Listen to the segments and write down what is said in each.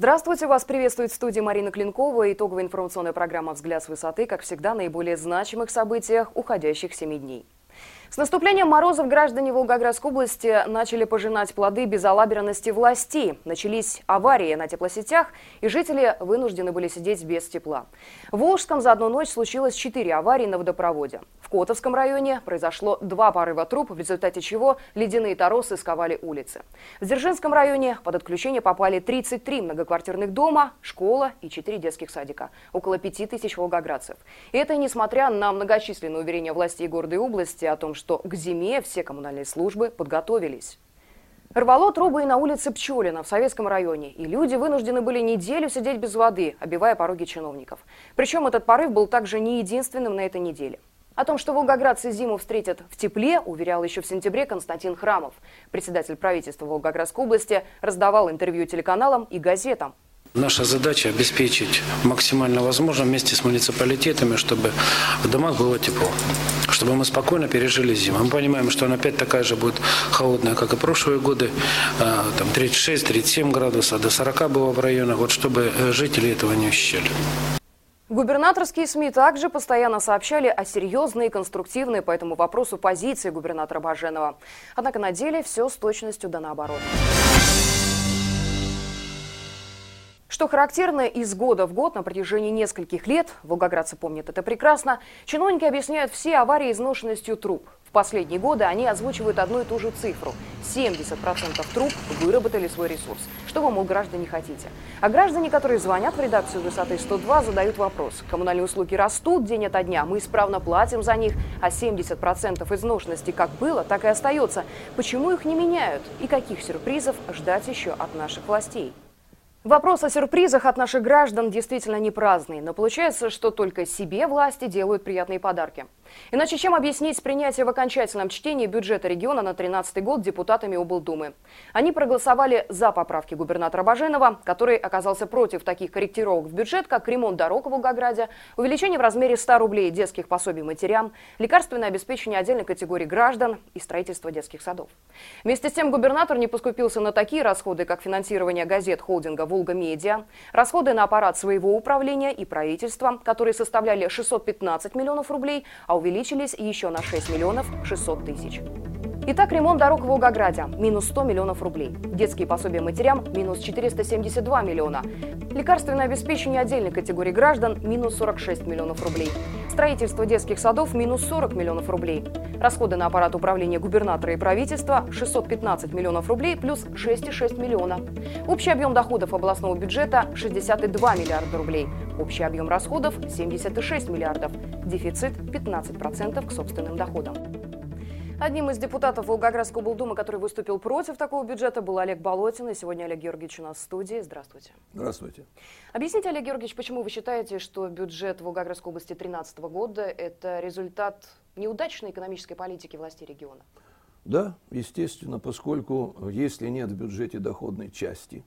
Здравствуйте, вас приветствует в студии Марина Клинкова. Итоговая информационная программа «Взгляд с высоты», как всегда, наиболее значимых событиях уходящих семи дней. С наступлением морозов граждане Волгоградской области начали пожинать плоды безалаберности властей. Начались аварии на теплосетях, и жители вынуждены были сидеть без тепла. В Волжском за одну ночь случилось четыре аварии на водопроводе. В Котовском районе произошло два порыва труб, в результате чего ледяные торосы сковали улицы. В Дзержинском районе под отключение попали 33 многоквартирных дома, школа и 4 детских садика. Около 5 тысяч волгоградцев. И это несмотря на многочисленные уверения властей города и области о том, что к зиме все коммунальные службы подготовились. Рвало трубы и на улице Пчелина в Советском районе, и люди вынуждены были неделю сидеть без воды, обивая пороги чиновников. Причем этот порыв был также не единственным на этой неделе. О том, что волгоградцы зиму встретят в тепле, уверял еще в сентябре Константин Храмов. Председатель правительства Волгоградской области раздавал интервью телеканалам и газетам. Наша задача обеспечить максимально возможно вместе с муниципалитетами, чтобы в домах было тепло, чтобы мы спокойно пережили зиму. Мы понимаем, что она опять такая же будет холодная, как и прошлые годы, а, там 36-37 градусов, до 40 было в районах, вот чтобы э, жители этого не ощущали. Губернаторские СМИ также постоянно сообщали о серьезной и конструктивной по этому вопросу позиции губернатора Баженова. Однако на деле все с точностью да наоборот. Что характерно, из года в год на протяжении нескольких лет, волгоградцы помнят это прекрасно, чиновники объясняют все аварии изношенностью труб. В последние годы они озвучивают одну и ту же цифру. 70% труб выработали свой ресурс. Что вы, мол, граждане, хотите? А граждане, которые звонят в редакцию «Высоты 102», задают вопрос. Коммунальные услуги растут день ото дня, мы исправно платим за них, а 70% изношенности как было, так и остается. Почему их не меняют? И каких сюрпризов ждать еще от наших властей? Вопрос о сюрпризах от наших граждан действительно не праздный, но получается, что только себе власти делают приятные подарки. Иначе чем объяснить принятие в окончательном чтении бюджета региона на 2013 год депутатами облдумы? Они проголосовали за поправки губернатора Баженова, который оказался против таких корректировок в бюджет, как ремонт дорог в Волгограде, увеличение в размере 100 рублей детских пособий матерям, лекарственное обеспечение отдельной категории граждан и строительство детских садов. Вместе с тем губернатор не поскупился на такие расходы, как финансирование газет холдинга «Волга Медиа», расходы на аппарат своего управления и правительства, которые составляли 615 миллионов рублей, а увеличились еще на 6 миллионов 600 тысяч. Итак, ремонт дорог в Волгограде – минус 100 миллионов рублей. Детские пособия матерям – минус 472 миллиона. Лекарственное обеспечение отдельной категории граждан – минус 46 миллионов рублей. Строительство детских садов – минус 40 миллионов рублей. Расходы на аппарат управления губернатора и правительства – 615 миллионов рублей плюс 6,6 миллиона. Общий объем доходов областного бюджета – 62 миллиарда рублей. Общий объем расходов – 76 миллиардов. Дефицит – 15% к собственным доходам. Одним из депутатов Волгоградской облдумы, который выступил против такого бюджета, был Олег Болотин. И сегодня Олег Георгиевич у нас в студии. Здравствуйте. Здравствуйте. Объясните, Олег Георгиевич, почему вы считаете, что бюджет Волгоградской области 2013 года – это результат неудачной экономической политики власти региона? Да, естественно, поскольку если нет в бюджете доходной части,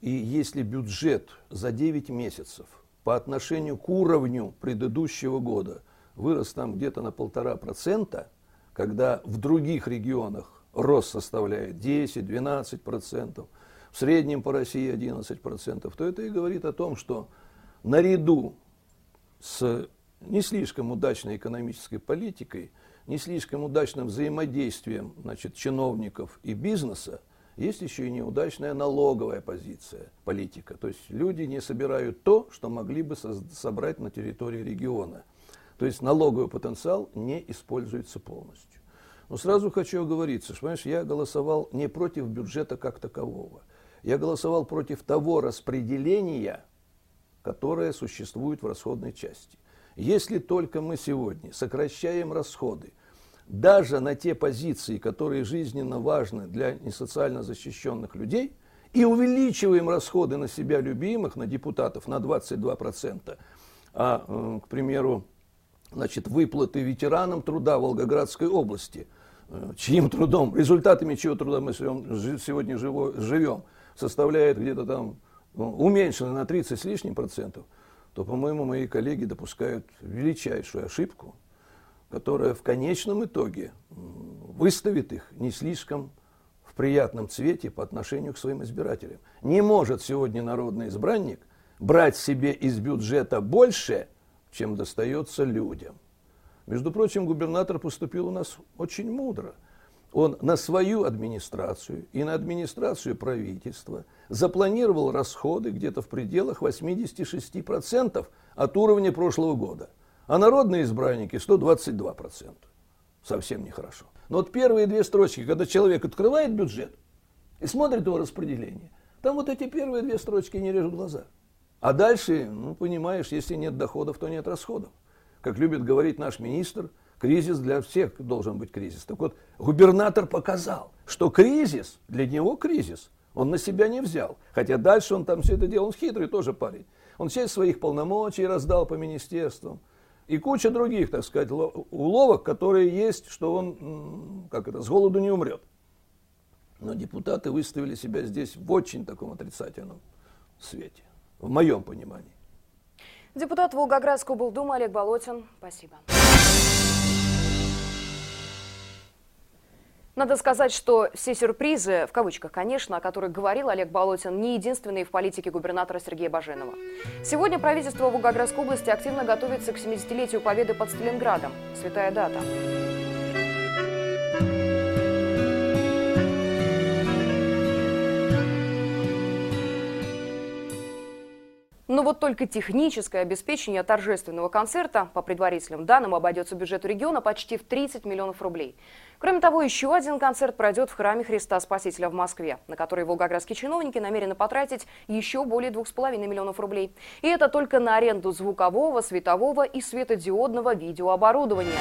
и если бюджет за 9 месяцев по отношению к уровню предыдущего года вырос там где-то на полтора процента – когда в других регионах рост составляет 10-12%, в среднем по России 11%, то это и говорит о том, что наряду с не слишком удачной экономической политикой, не слишком удачным взаимодействием значит, чиновников и бизнеса, есть еще и неудачная налоговая позиция, политика. То есть люди не собирают то, что могли бы собрать на территории региона – то есть налоговый потенциал не используется полностью. Но сразу хочу оговориться, что, понимаешь, я голосовал не против бюджета как такового. Я голосовал против того распределения, которое существует в расходной части. Если только мы сегодня сокращаем расходы, даже на те позиции, которые жизненно важны для несоциально защищенных людей, и увеличиваем расходы на себя любимых, на депутатов на 22%, а, э, к примеру, значит, выплаты ветеранам труда Волгоградской области, э, чьим трудом, результатами чьего труда мы сегодня живем, составляет где-то там ну, уменьшено на 30 с лишним процентов, то, по-моему, мои коллеги допускают величайшую ошибку, которая в конечном итоге выставит их не слишком в приятном цвете по отношению к своим избирателям. Не может сегодня народный избранник брать себе из бюджета больше, чем достается людям. Между прочим, губернатор поступил у нас очень мудро. Он на свою администрацию и на администрацию правительства запланировал расходы где-то в пределах 86% от уровня прошлого года. А народные избранники 122%. Совсем нехорошо. Но вот первые две строчки, когда человек открывает бюджет и смотрит его распределение, там вот эти первые две строчки не режут глаза. А дальше, ну, понимаешь, если нет доходов, то нет расходов. Как любит говорить наш министр, кризис для всех должен быть кризис. Так вот, губернатор показал, что кризис, для него кризис, он на себя не взял. Хотя дальше он там все это делал, он хитрый тоже парень. Он часть своих полномочий раздал по министерствам. И куча других, так сказать, уловок, которые есть, что он, как это, с голоду не умрет. Но депутаты выставили себя здесь в очень таком отрицательном свете, в моем понимании. Депутат Волгоградской облдумы Олег Болотин. Спасибо. Надо сказать, что все сюрпризы, в кавычках, конечно, о которых говорил Олег Болотин, не единственные в политике губернатора Сергея Баженова. Сегодня правительство Волгоградской области активно готовится к 70-летию победы под Сталинградом. Святая дата. Но вот только техническое обеспечение торжественного концерта, по предварительным данным, обойдется бюджету региона почти в 30 миллионов рублей. Кроме того, еще один концерт пройдет в храме Христа Спасителя в Москве, на который волгоградские чиновники намерены потратить еще более 2,5 миллионов рублей. И это только на аренду звукового, светового и светодиодного видеооборудования.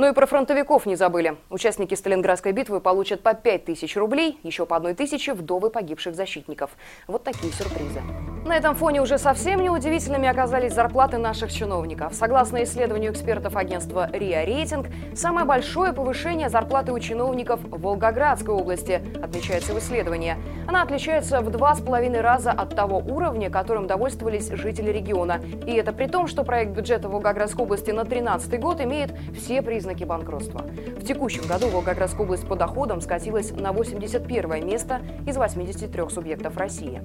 Ну и про фронтовиков не забыли. Участники Сталинградской битвы получат по 5 тысяч рублей, еще по одной тысяче вдовы погибших защитников. Вот такие сюрпризы. На этом фоне уже совсем неудивительными оказались зарплаты наших чиновников. Согласно исследованию экспертов агентства РИА Рейтинг, самое большое повышение зарплаты у чиновников в Волгоградской области, отмечается в исследовании. Она отличается в два с половиной раза от того уровня, которым довольствовались жители региона. И это при том, что проект бюджета Волгоградской области на 2013 год имеет все признаки признаки банкротства. В текущем году Волгоградская область по доходам скатилась на 81 место из 83 субъектов России.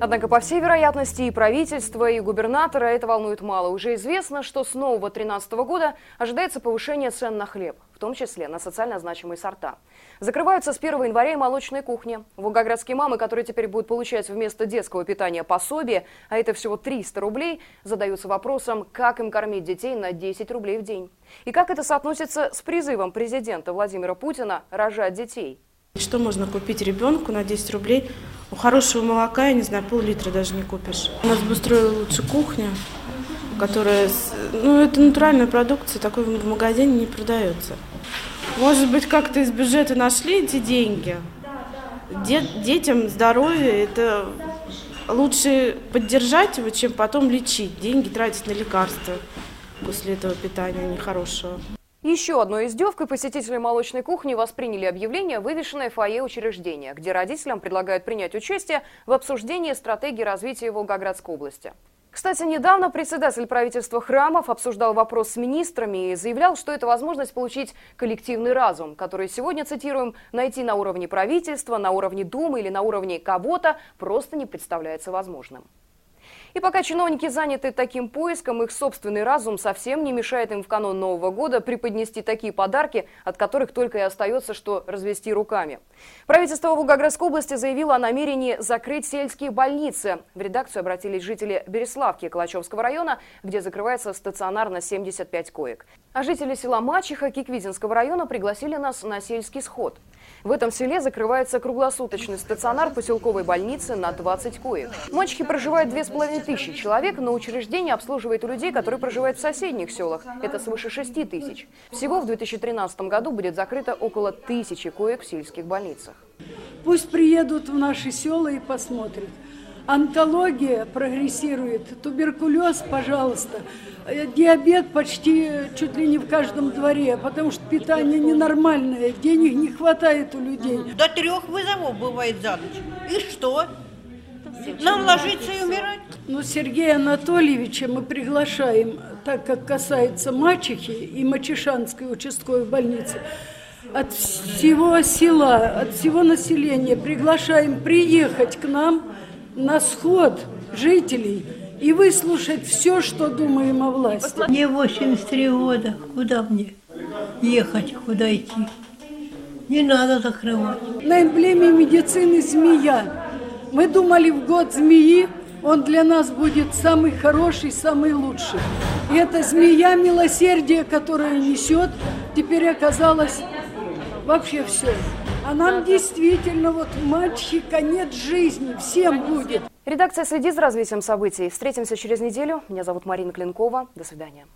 Однако, по всей вероятности, и правительство, и губернатора это волнует мало. Уже известно, что с нового 2013 года ожидается повышение цен на хлеб том числе на социально значимые сорта. Закрываются с 1 января и молочные кухни. Волгоградские мамы, которые теперь будут получать вместо детского питания пособие, а это всего 300 рублей, задаются вопросом, как им кормить детей на 10 рублей в день. И как это соотносится с призывом президента Владимира Путина рожать детей. Что можно купить ребенку на 10 рублей? У хорошего молока, я не знаю, пол-литра даже не купишь. У нас бы устроила лучше кухня, которая... Ну, это натуральная продукция, такой в магазине не продается. Может быть, как-то из бюджета нашли эти деньги? Дет, детям здоровье – это лучше поддержать его, чем потом лечить. Деньги тратить на лекарства после этого питания нехорошего. Еще одной издевкой посетители молочной кухни восприняли объявление, вывешенное в фойе учреждения, где родителям предлагают принять участие в обсуждении стратегии развития Волгоградской области. Кстати, недавно председатель правительства Храмов обсуждал вопрос с министрами и заявлял, что это возможность получить коллективный разум, который сегодня, цитируем, найти на уровне правительства, на уровне Думы или на уровне кого-то просто не представляется возможным. И пока чиновники заняты таким поиском, их собственный разум совсем не мешает им в канун Нового года преподнести такие подарки, от которых только и остается, что развести руками. Правительство Волгоградской области заявило о намерении закрыть сельские больницы. В редакцию обратились жители Береславки Калачевского района, где закрывается стационар на 75 коек. А жители села Мачеха Киквизинского района пригласили нас на сельский сход. В этом селе закрывается круглосуточный стационар поселковой больницы на 20 коек. В Мачехе проживает 2500 человек, но учреждение обслуживает людей, которые проживают в соседних селах. Это свыше 6 тысяч. Всего в 2013 году будет закрыто около тысячи коек в сельских больницах. Пусть приедут в наши села и посмотрят. Онкология прогрессирует, туберкулез, пожалуйста – Э, диабет почти чуть ли не в каждом дворе, потому что питание ненормальное, денег не хватает у людей. До трех вызовов бывает за ночь. И что? Нам ложиться и умирать? Ну, Сергея Анатольевича мы приглашаем, так как касается мачехи и Мачешанской участковой больницы, от всего села, от всего населения приглашаем приехать к нам на сход жителей и выслушать все, что думаем о власти. Мне 83 года. Куда мне ехать, куда идти? Не надо закрывать. На эмблеме медицины змея. Мы думали в год змеи, он для нас будет самый хороший, самый лучший. И эта змея милосердия, которая несет, теперь оказалась вообще все. А нам действительно вот мальчики конец жизни, всем будет. Редакция следит за развитием событий. Встретимся через неделю. Меня зовут Марина Клинкова. До свидания.